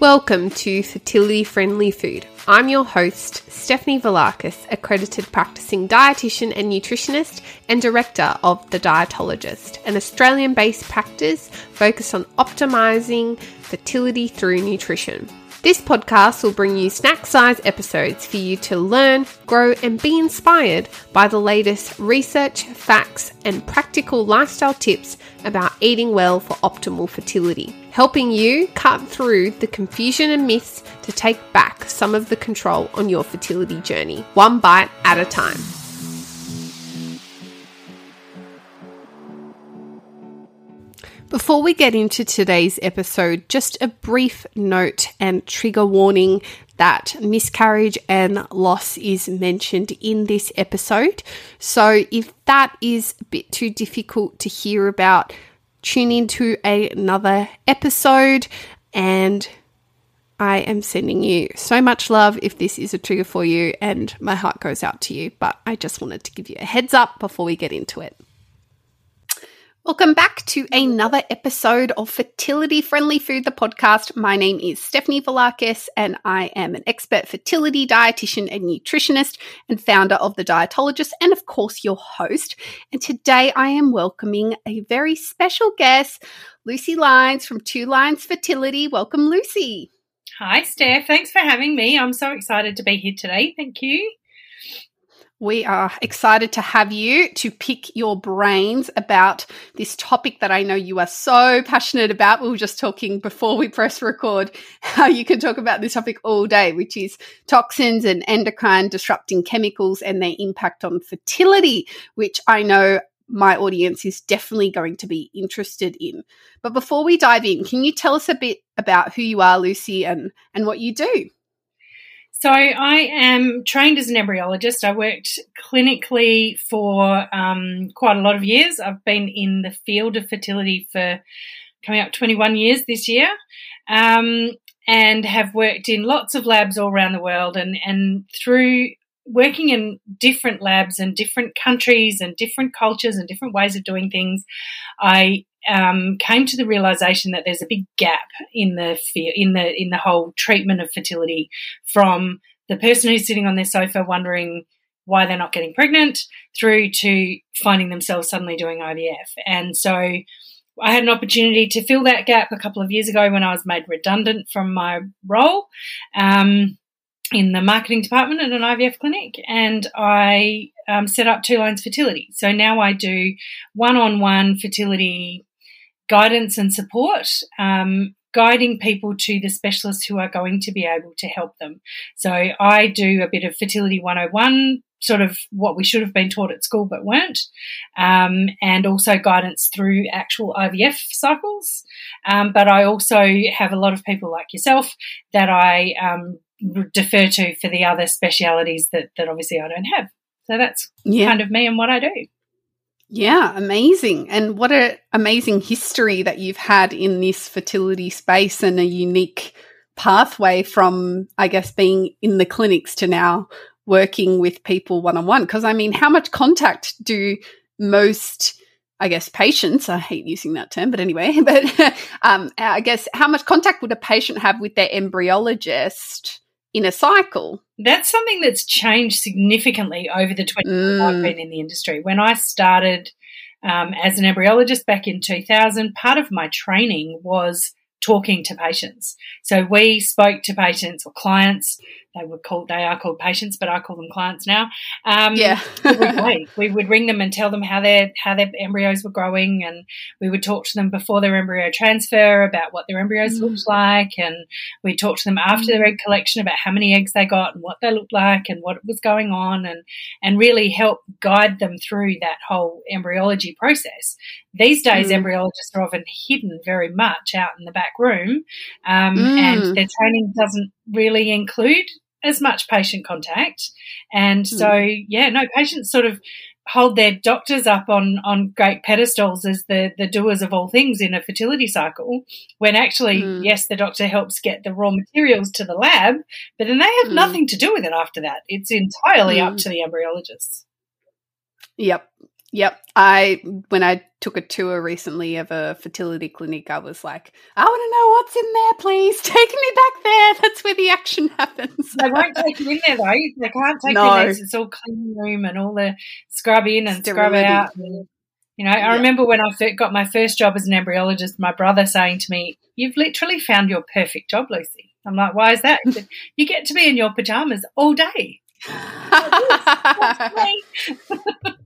Welcome to Fertility Friendly Food. I'm your host, Stephanie Velakis, accredited practicing dietitian and nutritionist and director of The Dietologist, an Australian based practice focused on optimizing fertility through nutrition. This podcast will bring you snack size episodes for you to learn, grow, and be inspired by the latest research, facts, and practical lifestyle tips about eating well for optimal fertility, helping you cut through the confusion and myths to take back some of the control on your fertility journey, one bite at a time. Before we get into today's episode, just a brief note and trigger warning that miscarriage and loss is mentioned in this episode. So, if that is a bit too difficult to hear about, tune into another episode and I am sending you so much love if this is a trigger for you, and my heart goes out to you. But I just wanted to give you a heads up before we get into it. Welcome back to another episode of Fertility Friendly Food, the podcast. My name is Stephanie Velakis, and I am an expert fertility dietitian and nutritionist and founder of The Dietologist, and of course, your host. And today I am welcoming a very special guest, Lucy Lines from Two Lines Fertility. Welcome, Lucy. Hi, Steph. Thanks for having me. I'm so excited to be here today. Thank you. We are excited to have you to pick your brains about this topic that I know you are so passionate about. We were just talking before we press record how you can talk about this topic all day, which is toxins and endocrine disrupting chemicals and their impact on fertility, which I know my audience is definitely going to be interested in. But before we dive in, can you tell us a bit about who you are, Lucy, and, and what you do? So I am trained as an embryologist. I worked clinically for um, quite a lot of years. I've been in the field of fertility for coming up 21 years this year. Um, and have worked in lots of labs all around the world and, and through working in different labs and different countries and different cultures and different ways of doing things, I um, came to the realization that there's a big gap in the in the in the whole treatment of fertility from the person who's sitting on their sofa wondering why they're not getting pregnant through to finding themselves suddenly doing IVF. And so I had an opportunity to fill that gap a couple of years ago when I was made redundant from my role. Um, in the marketing department at an IVF clinic, and I um, set up Two Lines Fertility. So now I do one on one fertility guidance and support, um, guiding people to the specialists who are going to be able to help them. So I do a bit of Fertility 101 sort of what we should have been taught at school but weren't, um, and also guidance through actual IVF cycles. Um, but I also have a lot of people like yourself that I um, defer to for the other specialities that, that obviously I don't have. So that's yeah. kind of me and what I do. Yeah, amazing. And what an amazing history that you've had in this fertility space and a unique pathway from, I guess, being in the clinics to now working with people one on one. Because I mean, how much contact do most I guess patients, I hate using that term, but anyway, but um, I guess how much contact would a patient have with their embryologist in a cycle. That's something that's changed significantly over the 20 years I've mm. been in the industry. When I started um, as an embryologist back in 2000, part of my training was talking to patients. So we spoke to patients or clients they were called they are called patients, but I call them clients now. Um, yeah, we would ring them and tell them how their how their embryos were growing, and we would talk to them before their embryo transfer about what their embryos mm. looked like, and we talked to them after mm. their egg collection about how many eggs they got and what they looked like and what was going on, and and really help guide them through that whole embryology process. These days, mm. embryologists are often hidden very much out in the back room, um, and mm. their training doesn't really include as much patient contact. And so, mm. yeah, no, patients sort of hold their doctors up on, on great pedestals as the, the doers of all things in a fertility cycle, when actually, mm. yes, the doctor helps get the raw materials to the lab, but then they have mm. nothing to do with it after that. It's entirely up hmm. to the embryologists. Yep. Yep. I, when I took a tour recently of a fertility clinic, I was like, I want to know what's in there, please. Take me back there. That's where the action happens. they won't take you in there though. They can't take no. you in there. It's all clean room and all the scrub in and Sterility. scrub out. And, you know, I yeah. remember when I got my first job as an embryologist, my brother saying to me, You've literally found your perfect job, Lucy. I'm like, Why is that? you get to be in your pajamas all day.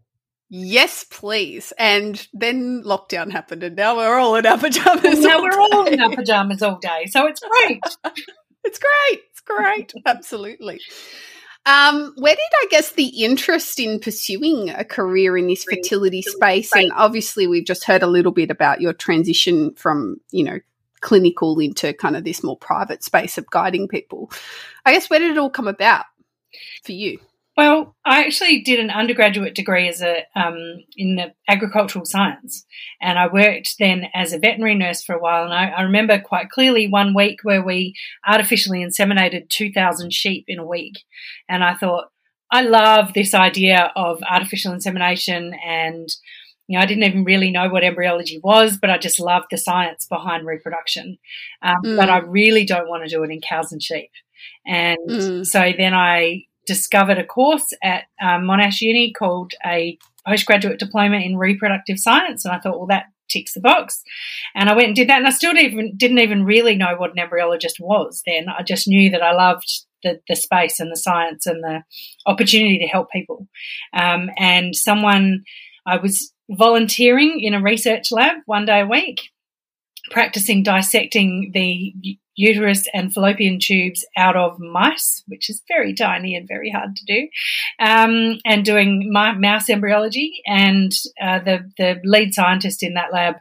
yes, please. And then lockdown happened, and now we're all in our pajamas. now we're all in our pajamas all day. So it's great. it's great. It's great. Absolutely. Um, where did I guess the interest in pursuing a career in this fertility space? And obviously, we've just heard a little bit about your transition from, you know, clinical into kind of this more private space of guiding people. I guess where did it all come about for you? Well, I actually did an undergraduate degree as a um, in agricultural science, and I worked then as a veterinary nurse for a while. And I, I remember quite clearly one week where we artificially inseminated two thousand sheep in a week, and I thought I love this idea of artificial insemination and you know, I didn't even really know what embryology was, but I just loved the science behind reproduction. Um, mm. But I really don't want to do it in cows and sheep. And mm. so then I discovered a course at um, Monash Uni called a postgraduate diploma in reproductive science, and I thought, well, that ticks the box. And I went and did that, and I still didn't even, didn't even really know what an embryologist was then. I just knew that I loved the, the space and the science and the opportunity to help people. Um, and someone, I was volunteering in a research lab one day a week, practicing dissecting the uterus and fallopian tubes out of mice, which is very tiny and very hard to do, um, and doing my mouse embryology. And uh, the the lead scientist in that lab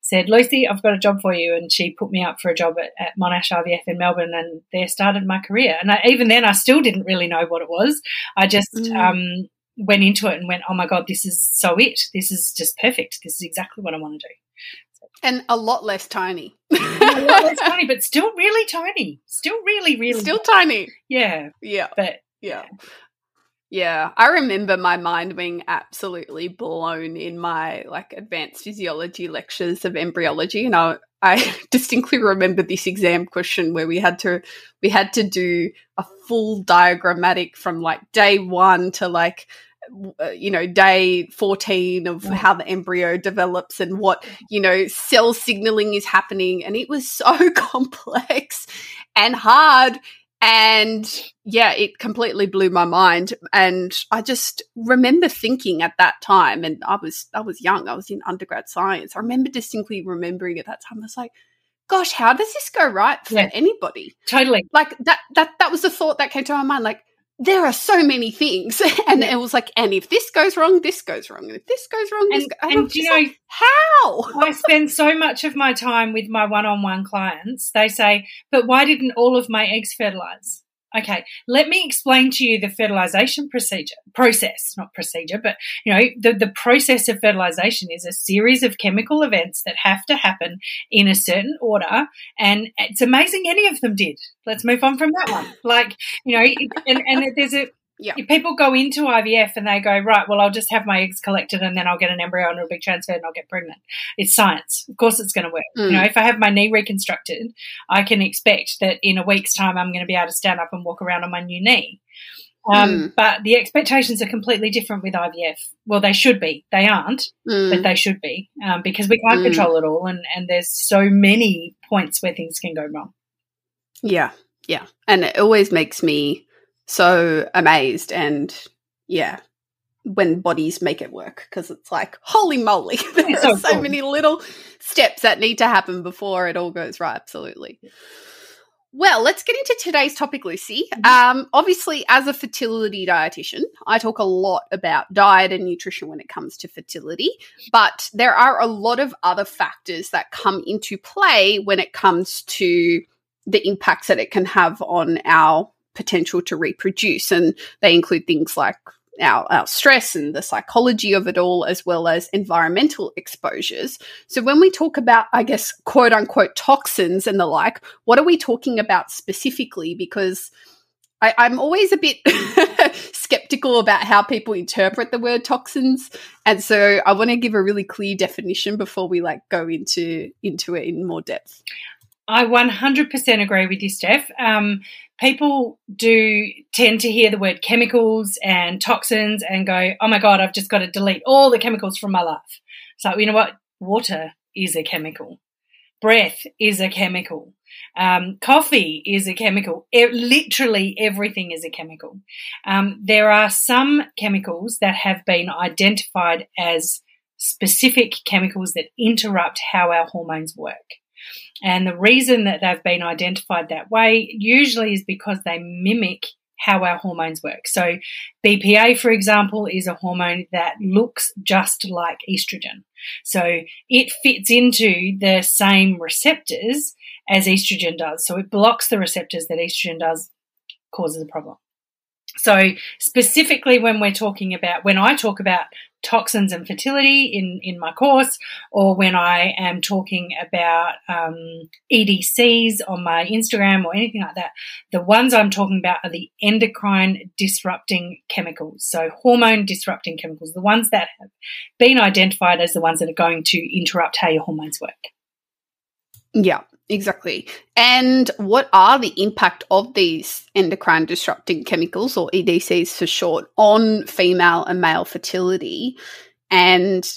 said, "Lucy, I've got a job for you," and she put me up for a job at, at Monash IVF in Melbourne, and there started my career. And I, even then, I still didn't really know what it was. I just mm. um, went into it and went, "Oh my god, this is so it. This is just perfect. This is exactly what I want to do." And a lot less tiny. a lot less tiny, but still really tiny. Still really, really still tiny. Yeah. Yeah. But yeah. Yeah, I remember my mind being absolutely blown in my like advanced physiology lectures of embryology, and I, I distinctly remember this exam question where we had to we had to do a full diagrammatic from like day one to like you know day 14 of mm. how the embryo develops and what you know cell signaling is happening and it was so complex and hard and yeah it completely blew my mind and i just remember thinking at that time and i was i was young i was in undergrad science i remember distinctly remembering at that time i was like gosh how does this go right for yeah. anybody totally like that that that was the thought that came to my mind like there are so many things. And it was like, and if this goes wrong, this goes wrong. And if this goes wrong, this and, And you know, like, how? I spend so much of my time with my one on one clients. They say, but why didn't all of my eggs fertilize? Okay, let me explain to you the fertilization procedure, process, not procedure, but you know, the, the process of fertilization is a series of chemical events that have to happen in a certain order. And it's amazing any of them did. Let's move on from that one. Like, you know, and, and there's a, yeah. If people go into IVF and they go, right, well, I'll just have my eggs collected and then I'll get an embryo and it'll be transferred and I'll get pregnant. It's science. Of course it's going to work. Mm. You know, if I have my knee reconstructed, I can expect that in a week's time I'm going to be able to stand up and walk around on my new knee. Um, mm. But the expectations are completely different with IVF. Well, they should be. They aren't, mm. but they should be um, because we can't mm. control it all, and, and there's so many points where things can go wrong. Yeah, yeah, and it always makes me so amazed and yeah when bodies make it work because it's like holy moly there are so, so many little steps that need to happen before it all goes right absolutely. Well let's get into today's topic lucy. Mm-hmm. um, obviously as a fertility dietitian i talk a lot about diet and nutrition when it comes to fertility but there are a lot of other factors that come into play when it comes to the impacts that it can have on our potential to reproduce. And they include things like our, our, stress and the psychology of it all, as well as environmental exposures. So, when we talk about, I guess, quote unquote toxins and the like, what are we talking about specifically? Because I, I'm always a bit skeptical about how people interpret the word toxins, and so I want to give a really clear definition before we like go into into it in more depth. I 100% agree with you, Steph. Um, people do tend to hear the word chemicals and toxins and go, oh my God, I've just got to delete all the chemicals from my life. So, you know what? Water is a chemical. Breath is a chemical. Um, coffee is a chemical. It, literally everything is a chemical. Um, there are some chemicals that have been identified as specific chemicals that interrupt how our hormones work. And the reason that they've been identified that way usually is because they mimic how our hormones work. So, BPA, for example, is a hormone that looks just like estrogen. So, it fits into the same receptors as estrogen does. So, it blocks the receptors that estrogen does, causes a problem. So, specifically, when we're talking about, when I talk about toxins and fertility in, in my course, or when I am talking about um, EDCs on my Instagram or anything like that, the ones I'm talking about are the endocrine disrupting chemicals. So, hormone disrupting chemicals, the ones that have been identified as the ones that are going to interrupt how your hormones work. Yeah. Exactly. And what are the impact of these endocrine disrupting chemicals or EDCs for short on female and male fertility? And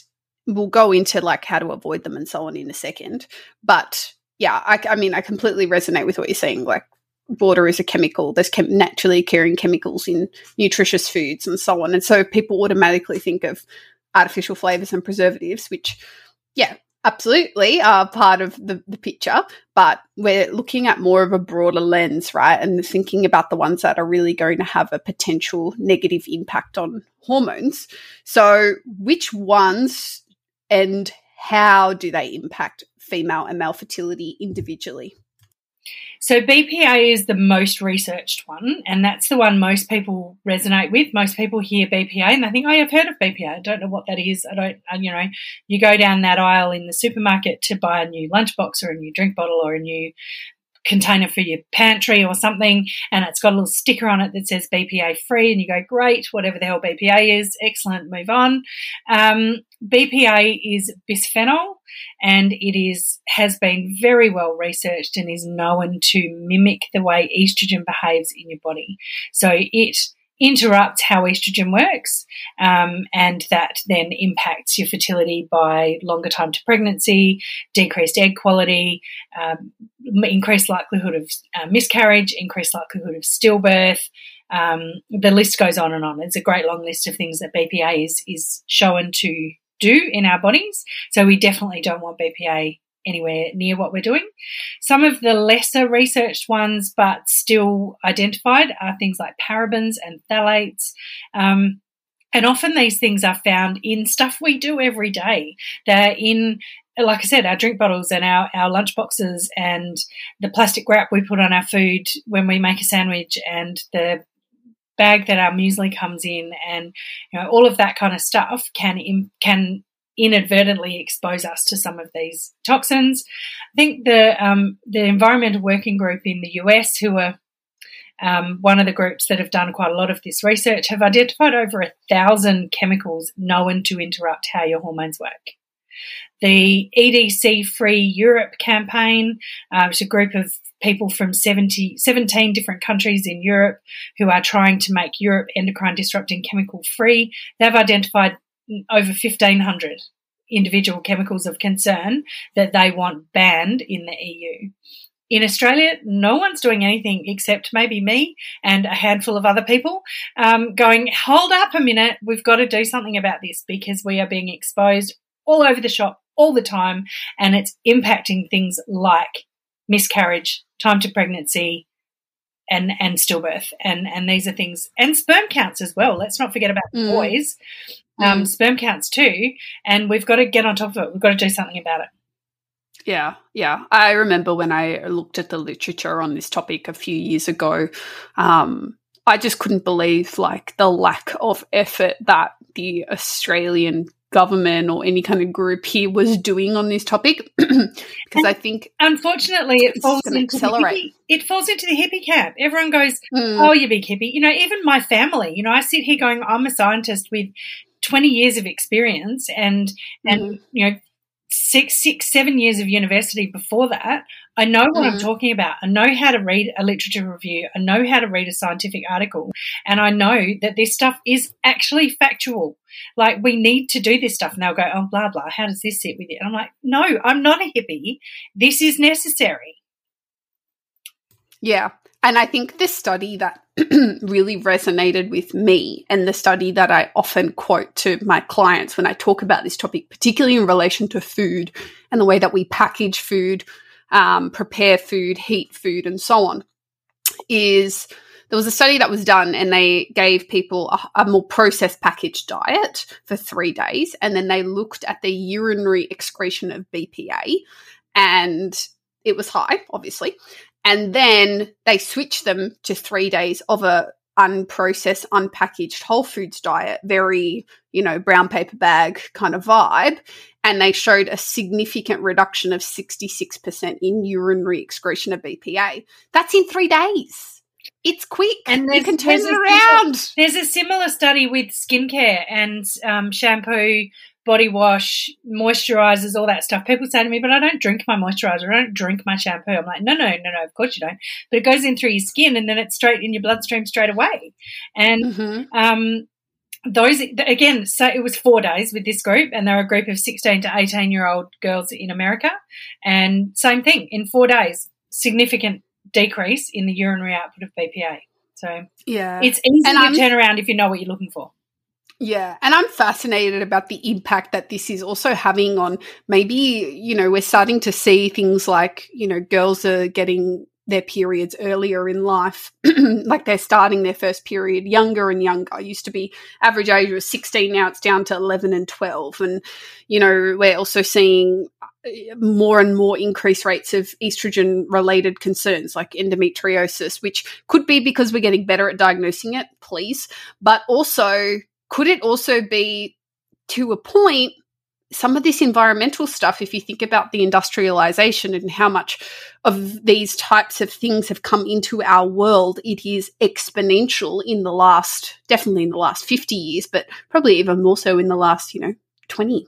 we'll go into like how to avoid them and so on in a second. But yeah, I, I mean, I completely resonate with what you're saying. Like water is a chemical. There's chem- naturally occurring chemicals in nutritious foods and so on. And so people automatically think of artificial flavors and preservatives, which yeah, absolutely are part of the, the picture, but we're looking at more of a broader lens, right? And thinking about the ones that are really going to have a potential negative impact on hormones. So, which ones and how do they impact female and male fertility individually? So BPA is the most researched one, and that's the one most people resonate with. Most people hear BPA and they think, "Oh, I've heard of BPA. I don't know what that is. I don't, uh, you know." You go down that aisle in the supermarket to buy a new lunchbox or a new drink bottle or a new container for your pantry or something, and it's got a little sticker on it that says BPA free, and you go, great, whatever the hell BPA is, excellent, move on. Um, BPA is bisphenol, and it is has been very well researched and is known to mimic the way estrogen behaves in your body. So it interrupts how estrogen works, um, and that then impacts your fertility by longer time to pregnancy, decreased egg quality, um, increased likelihood of uh, miscarriage, increased likelihood of stillbirth. Um, the list goes on and on. It's a great long list of things that BPA is is shown to do in our bodies. So we definitely don't want BPA anywhere near what we're doing. Some of the lesser researched ones, but still identified, are things like parabens and phthalates. Um, and often these things are found in stuff we do every day. They're in, like I said, our drink bottles and our, our lunch boxes and the plastic wrap we put on our food when we make a sandwich and the bag that our muesli comes in and you know all of that kind of stuff can can inadvertently expose us to some of these toxins. I think the um, the environmental working group in the US, who are um, one of the groups that have done quite a lot of this research, have identified over a thousand chemicals known to interrupt how your hormones work. The EDC Free Europe campaign, uh, which is a group of people from 70, 17 different countries in Europe who are trying to make Europe endocrine disrupting chemical free. They've identified over 1,500 individual chemicals of concern that they want banned in the EU. In Australia, no one's doing anything except maybe me and a handful of other people um, going, hold up a minute, we've got to do something about this because we are being exposed all over the shop all the time and it's impacting things like miscarriage, time to pregnancy, and and stillbirth and and these are things and sperm counts as well let's not forget about mm. boys um, mm. sperm counts too, and we've got to get on top of it. We've got to do something about it. Yeah, yeah. I remember when I looked at the literature on this topic a few years ago, um, I just couldn't believe like the lack of effort that the Australian government or any kind of group here was doing on this topic because I think unfortunately it falls into accelerate. the hippie, it falls into the hippie camp. Everyone goes, mm. "Oh, you big hippie." You know, even my family. You know, I sit here going, "I'm a scientist with 20 years of experience and and mm. you know six, six, seven years of university before that, I know what mm. I'm talking about. I know how to read a literature review. I know how to read a scientific article. And I know that this stuff is actually factual. Like, we need to do this stuff. And they'll go, oh, blah, blah. How does this sit with you? And I'm like, no, I'm not a hippie. This is necessary. Yeah. And I think this study that really resonated with me and the study that I often quote to my clients when I talk about this topic, particularly in relation to food and the way that we package food, um, prepare food, heat food, and so on, is there was a study that was done and they gave people a, a, more processed packaged diet for three days. And then they looked at the urinary excretion of BPA and it was high, obviously and then they switched them to three days of a unprocessed, unpackaged whole foods diet, very, you know, brown paper bag kind of vibe. And they showed a significant reduction of 66% in urinary excretion of BPA. That's in three days. It's quick and you can turn it around. there's a similar study with skincare and um, shampoo body wash, moisturizers, all that stuff. People say to me, but I don't drink my moisturizer. I don't drink my shampoo. I'm like, no, no, no, no, of course you don't. But it goes in through your skin and then it's straight in your bloodstream straight away. And, mm-hmm. um, those again, so it was four days with this group, and they're a group of 16 to 18 year old girls in America. And same thing in four days, significant decrease in the urinary output of BPA. So yeah, it's easy and to I'm, turn around if you know what you're looking for. Yeah, and I'm fascinated about the impact that this is also having on maybe, you know, we're starting to see things like, you know, girls are getting their periods earlier in life, like they're starting their first period younger and younger. I used to be average age was 16, now it's down to 11 and 12. And, you know, we're also seeing uh, more and more increased rates of estrogen related concerns like endometriosis, which could be because we're getting better at diagnosing it, please, but also could it also be to a point some of this environmental stuff, if you think about the industrialization and how much of these types of things have come into our world, it is exponential in the last, definitely in the last 50 years, but probably even more so in the last, you know, 20.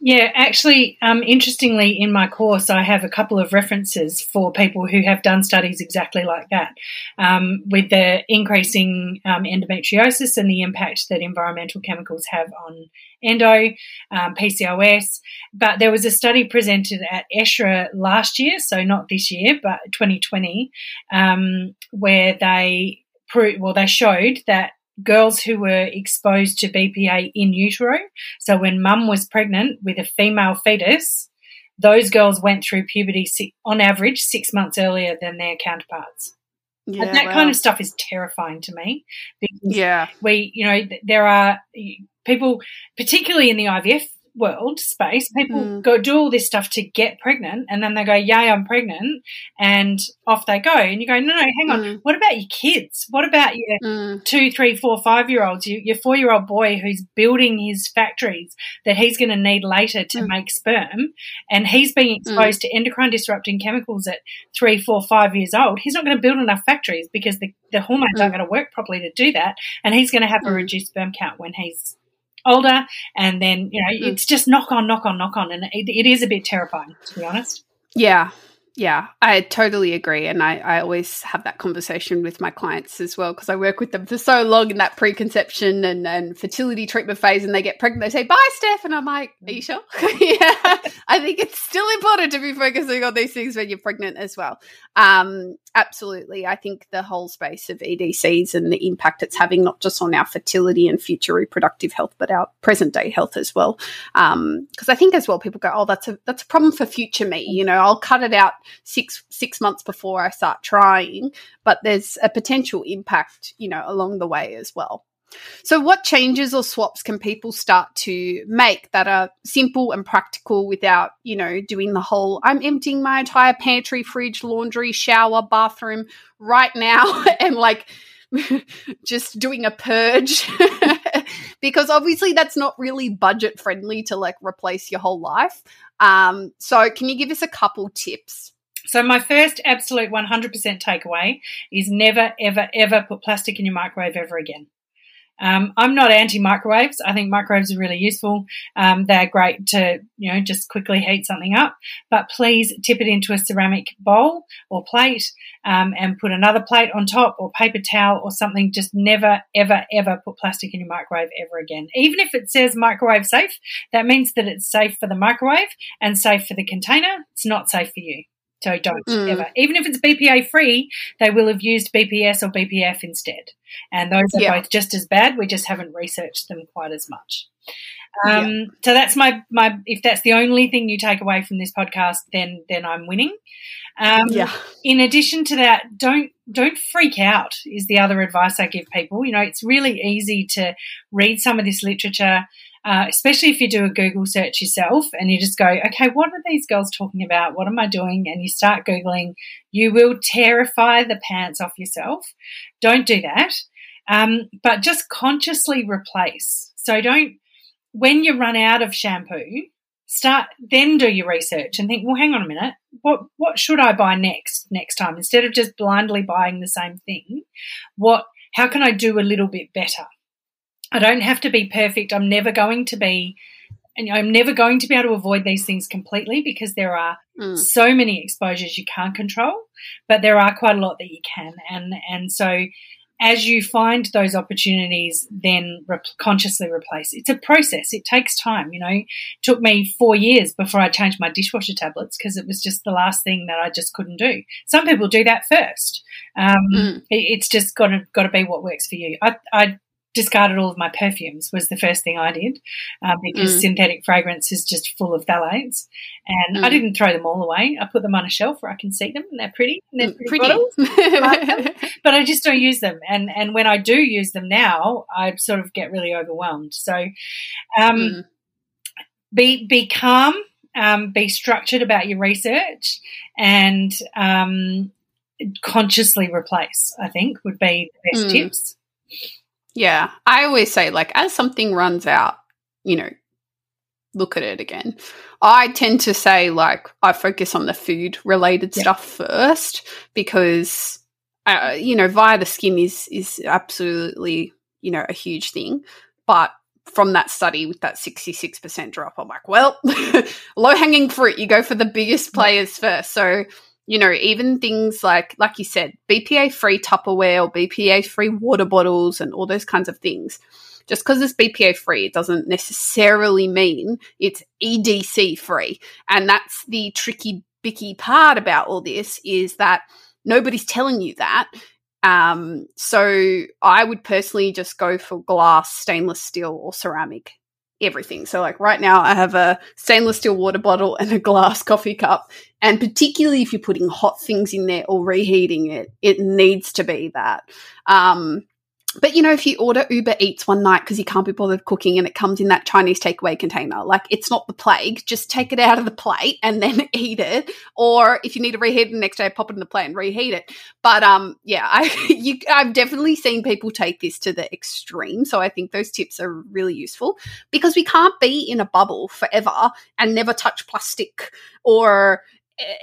Yeah, actually, um, interestingly, in my course, I have a couple of references for people who have done studies exactly like that, um, with the increasing um, endometriosis and the impact that environmental chemicals have on endo, um, PCOS. But there was a study presented at ESHRE last year, so not this year, but 2020, um, where they well, they showed that girls who were exposed to BPA in utero. So when mum was pregnant with a female fetus, those girls went through puberty on average six months earlier than their counterparts. Yeah, and that kind of stuff is terrifying to me. yeah. We, you know, there are people, particularly in the IVF world space, people mm. go do all this stuff to get pregnant, and then they go, "Yay, I'm pregnant," and off they go. And you go, "No, no, hang on. Mm. What about your kids? What about your mm. two, three, four, five year olds? Your, your four year old boy who's building his factories that he's going to need later to mm. make sperm, and he's being mm. exposed to endocrine disrupting chemicals at three, four, five years old. He's not going to build enough factories because the, the hormones aren't mm. going to work properly to do that, and he's going to have a reduced sperm count when he's older, and then you know mm. it's just knock on, knock on, knock on, and it, it is a bit terrifying to be honest. Yeah, yeah, I totally agree. And I, I always have that conversation with my clients as well because I work with them for so long in that preconception and, and fertility treatment phase and they get pregnant. They say, bye, Steph. And I'm like, are you sure? yeah, I think it's still important to be focusing on these things when you're pregnant as well. Um, absolutely. I think the whole space of EDCs and the impact it's having, not just on our fertility and future reproductive health, but our present day health as well. Because um, I think as well, people go, oh, that's a, that's a problem for future me. You know, I'll cut it out six six months before I start trying, but there's a potential impact, you know, along the way as well. So, what changes or swaps can people start to make that are simple and practical without, you know, doing the whole I'm emptying my entire pantry, fridge, laundry, shower, bathroom right now and like just doing a purge because obviously that's not really budget friendly to like replace your whole life. Um, so can you give us a couple tips? So my first absolute 100% takeaway is never, ever, ever put plastic in your microwave ever again. Um, I'm not anti microwaves. I think microwaves are really useful. Um, they're great to, you know, just quickly heat something up. But please tip it into a ceramic bowl or plate um, and put another plate on top or paper towel or something. Just never, ever, ever put plastic in your microwave ever again. Even if it says microwave safe, that means that it's safe for the microwave and safe for the container. It's not safe for you. So don't mm. ever. Even if it's BPA free, they will have used BPS or BPF instead. And those are yeah. both just as bad. We just haven't researched them quite as much. Um, yeah. So that's my my. If that's the only thing you take away from this podcast, then then I'm winning. Um, yeah. In addition to that, don't don't freak out. Is the other advice I give people. You know, it's really easy to read some of this literature uh, especially if you do a Google search yourself and you just go, okay, what are these girls talking about? What am I doing? And you start Googling, you will terrify the pants off yourself. Don't do that. Um, but just consciously replace. So don't, when you run out of shampoo, start, then do your research and think, well, hang on a minute. What, what should I buy next, next time? Instead of just blindly buying the same thing, what, how can I do a little bit better? I don't have to be perfect. I'm never going to be, and I'm never going to be able to avoid these things completely because there are mm. so many exposures you can't control, but there are quite a lot that you can. And, and so as you find those opportunities, then re- consciously replace. It's a process. It takes time. You know, it took me four years before I changed my dishwasher tablets because it was just the last thing that I just couldn't do. Some people do that first. Um, mm. it, it's just got to got to be what works for you. I, I discarded all of my perfumes was the first thing I did uh, because mm. synthetic fragrance is just full of phthalates. And mm. I didn't throw them all away. I put them on a shelf where I can see them and they're pretty. And they're mm, pretty, pretty. but I just don't use them. And and when I do use them now, I sort of get really overwhelmed. So um, mm. be be calm. Um, be structured about your research and um, consciously replace. I think would be the best mm. tips. Yeah. I always say, like, as something runs out, you know, look at it again. I tend to say, like, I focus on the food related yeah. stuff first because, uh, you know, via the skin is, is absolutely, you know, a huge thing. But from that study with that 66% drop, I'm like, well, low hanging fruit, you go for the biggest players first. So, you know, even things like, like you said, BPA free Tupperware or BPA free water bottles and all those kinds of things. Just because it's BPA free, it doesn't necessarily mean it's EDC free. And that's the tricky, bicky part about all this is that nobody's telling you that. Um, so I would personally just go for glass, stainless steel, or ceramic everything. So, like right now, I have a stainless steel water bottle and a glass coffee cup. And particularly if you're putting hot things in there or reheating it, it needs to be that. Um, but you know, if you order Uber Eats one night because you can't be bothered cooking and it comes in that Chinese takeaway container, like it's not the plague. Just take it out of the plate and then eat it. Or if you need to reheat it the next day, pop it in the plate and reheat it. But um, yeah, I you, I've definitely seen people take this to the extreme. So I think those tips are really useful because we can't be in a bubble forever and never touch plastic or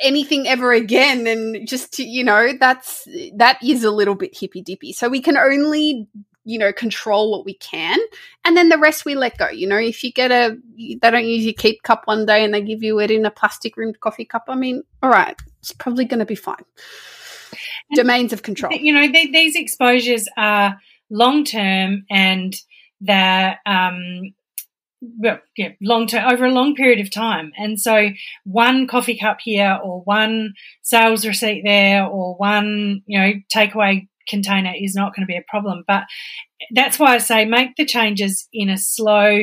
anything ever again and just to, you know that's that is a little bit hippy dippy so we can only you know control what we can and then the rest we let go. You know if you get a they don't use your keep cup one day and they give you it in a plastic rimmed coffee cup i mean all right it's probably going to be fine. And domains of control. you know they, these exposures are long term and they're um, well, yeah, long term over a long period of time. And so one coffee cup here or one sales receipt there or one, you know, takeaway container is not going to be a problem. But that's why I say make the changes in a slow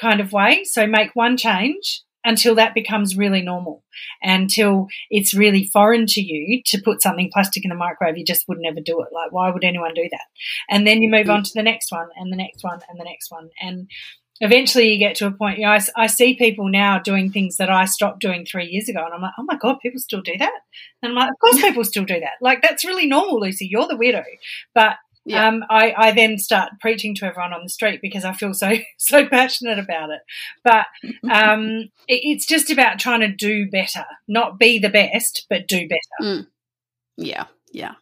kind of way. So make one change until that becomes really normal, until it's really foreign to you to put something plastic in the microwave. You just would never do it. Like, why would anyone do that? And then you move on to the next one and the next one and the next one. And eventually you get to a point, you know, I, I, see people now doing things that I stopped doing three years ago. And I'm like, oh my God, people still do that. And I'm like, of course people still do that. Like, that's really normal, Lucy. You're the weirdo. But yeah. um, I, I then start preaching to everyone on the street because I feel so so passionate about it. But um, it, it's just about trying to do better, not be the best, but do better. Mm. Yeah, yeah.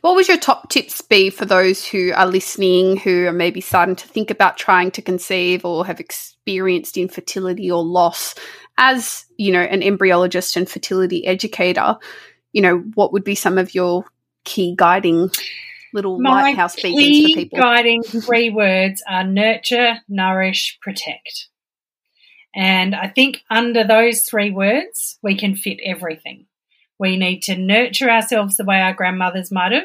What would your top tips be for those who are listening who are maybe starting to think about trying to conceive or have experienced infertility or loss as, you know, an embryologist and fertility educator? You know, what would be some of your key guiding little My lighthouse beacons for people? guiding three words are nurture, nourish, protect. And I think under those three words, we can fit everything. We need to nurture ourselves the way our grandmothers might have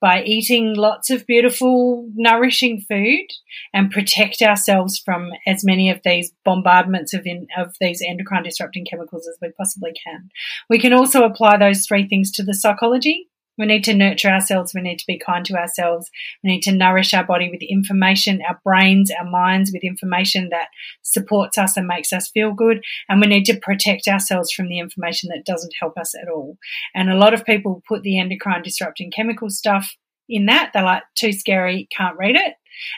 by eating lots of beautiful, nourishing food and protect ourselves from as many of these bombardments of, in, of these endocrine disrupting chemicals as we possibly can. We can also apply those three things to the psychology we need to nurture ourselves. We need to be kind to ourselves. We need to nourish our body with information, our brains, our minds with information that supports us and makes us feel good. And we need to protect ourselves from the information that doesn't help us at all. And a lot of people put the endocrine disrupting chemical stuff in that. They're like, too scary, can't read it.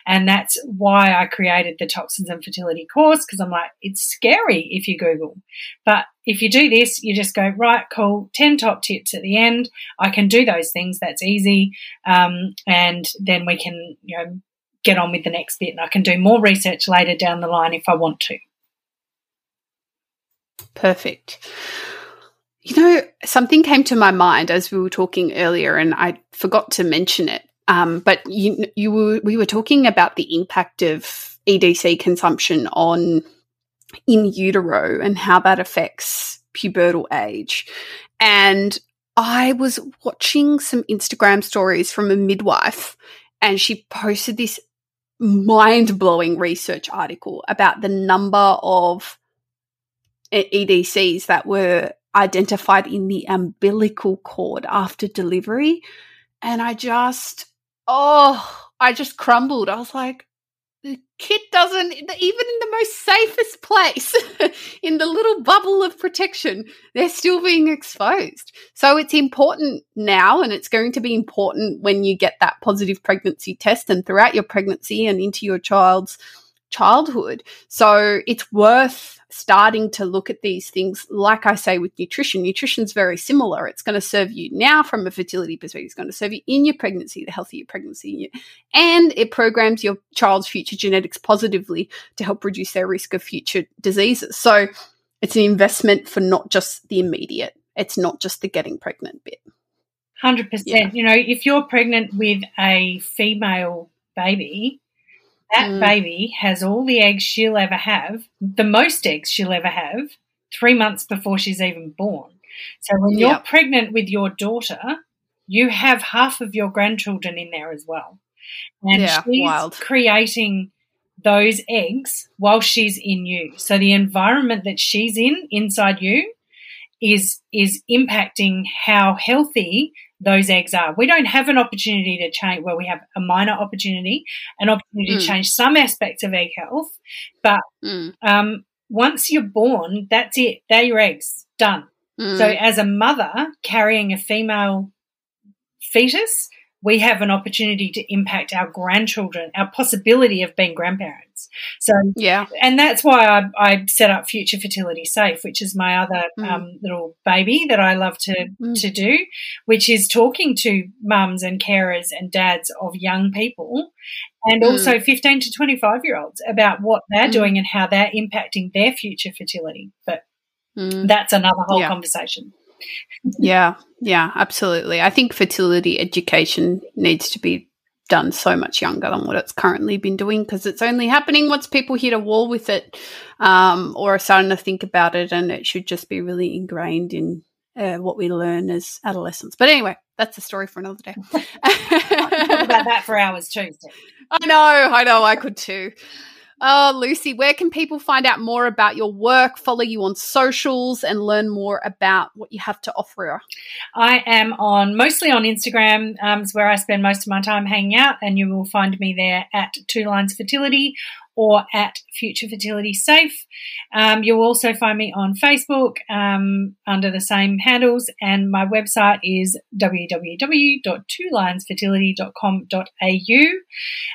And that's why I created the toxins and fertility course because I'm like, it's scary if you Google. But if you do this, you just go, right, cool, 10 top tips at the end. I can do those things. That's easy. Um, and then we can, you know, get on with the next bit. And I can do more research later down the line if I want to. Perfect. You know, something came to my mind as we were talking earlier, and I forgot to mention it. Um, but you, you were, we were talking about the impact of EDC consumption on in utero and how that affects pubertal age. And I was watching some Instagram stories from a midwife, and she posted this mind blowing research article about the number of EDCs that were identified in the umbilical cord after delivery. And I just, oh, I just crumbled. I was like, the kid doesn't, even in the most safest place, in the little bubble of protection, they're still being exposed. So it's important now, and it's going to be important when you get that positive pregnancy test and throughout your pregnancy and into your child's childhood. So it's worth starting to look at these things, like I say with nutrition, nutrition's very similar. It's going to serve you now from a fertility perspective. It's going to serve you in your pregnancy, the healthier pregnancy, and it programs your child's future genetics positively to help reduce their risk of future diseases. So it's an investment for not just the immediate. It's not just the getting pregnant bit. 100%. Yeah. You know, if you're pregnant with a female baby, that mm. baby has all the eggs she'll ever have, the most eggs she'll ever have, three months before she's even born. So when yep. you're pregnant with your daughter, you have half of your grandchildren in there as well. And yeah, she's wild. creating those eggs while she's in you. So the environment that she's in inside you is is impacting how healthy those eggs are. We don't have an opportunity to change where we have a minor opportunity, an opportunity mm. to change some aspects of egg health, but mm. um, once you're born, that's it. They're your eggs. Done. Mm. So as a mother carrying a female fetus, we have an opportunity to impact our grandchildren, our possibility of being So, yeah. And that's why I, I set up Future Fertility Safe, which is my other mm. um, little baby that I love to, mm. to do, which is talking to mums and carers and dads of young people and mm. also 15 to 25 year olds about what they're mm. doing and how they're impacting their future fertility. But mm. that's another whole yeah. conversation yeah, yeah, absolutely. I think fertility education needs to be done so much younger than what it's currently been doing because it's only happening once people hit a wall with it um, or are starting to think about it, and it should just be really ingrained in uh, what we learn as adolescents. But anyway, that's a story for another day. I can talk about that for hours too. I know, I know, I could too. Oh, Lucy, where can people find out more about your work, follow you on socials, and learn more about what you have to offer? I am on mostly on Instagram, um, is where I spend most of my time hanging out, and you will find me there at Two Lines Fertility or at Future Fertility Safe. Um, you'll also find me on Facebook um, under the same handles, and my website is www.twolinesfertility.com.au.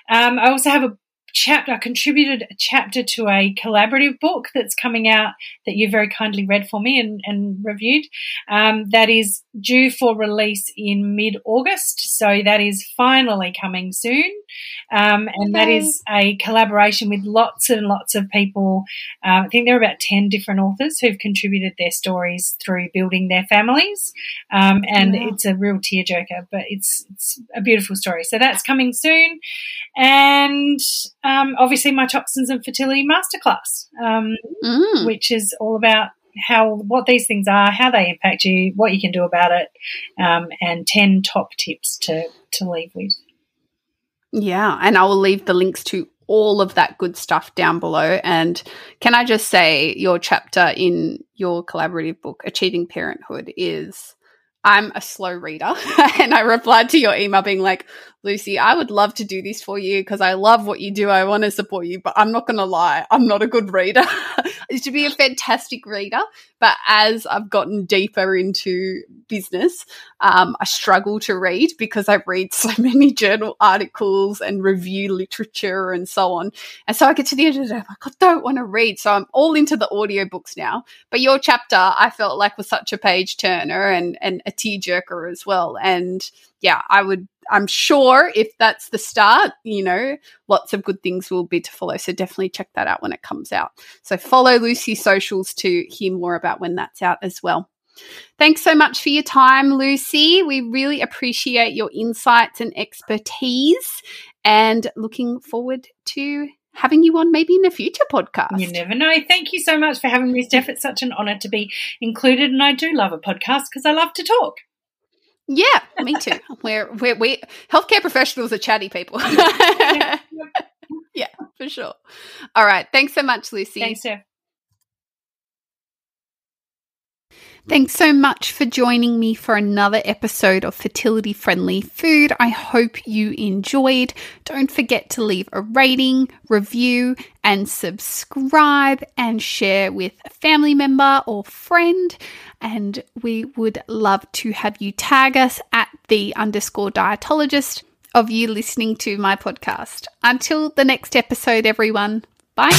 Um, I also have a chapter, I contributed a chapter to a collaborative book that's coming out that you very kindly read for me and, and reviewed. Um, that is due for release in mid August. So that is finally coming soon. Um, and that is a collaboration with lots and lots of people. Um, I think there are about 10 different authors who've contributed their stories through building their families. Um, and wow. it's a real tearjerker, but it's, it's a beautiful story. So that's coming soon. And um, obviously my toxins and fertility masterclass, um, mm. which is all about how what these things are, how they impact you, what you can do about it, um, and ten top tips to to leave with. Yeah, and I will leave the links to all of that good stuff down below. And can I just say, your chapter in your collaborative book, Achieving Parenthood, is I'm a slow reader. and I replied to your email being like, Lucy, I would love to do this for you because I love what you do. I want to support you, but I'm not going to lie. I'm not a good reader. I to be a fantastic reader, but as I've gotten deeper into business, um, I struggle to read because I read so many journal articles and review literature and so on. And so I get to the end of the day, I'm like, I don't want to read. So I'm all into the audiobooks now. But your chapter, I felt like was such a page turner and, and a tearjerker as well. And yeah, I would I'm sure if that's the start, you know, lots of good things will be to follow. So definitely check that out when it comes out. So follow Lucy's socials to hear more about when that's out as well. Thanks so much for your time, Lucy. We really appreciate your insights and expertise and looking forward to having you on maybe in a future podcast. You never know. Thank you so much for having me, Steph. It's such an honor to be included. And I do love a podcast because I love to talk. Yeah, me too. we're, we're, we healthcare professionals are chatty people. yeah, for sure. All right. Thanks so much, Lucy. Thanks, Steph. Thanks so much for joining me for another episode of Fertility Friendly Food. I hope you enjoyed. Don't forget to leave a rating, review, and subscribe and share with a family member or friend. And we would love to have you tag us at the underscore dietologist of you listening to my podcast. Until the next episode, everyone. Bye.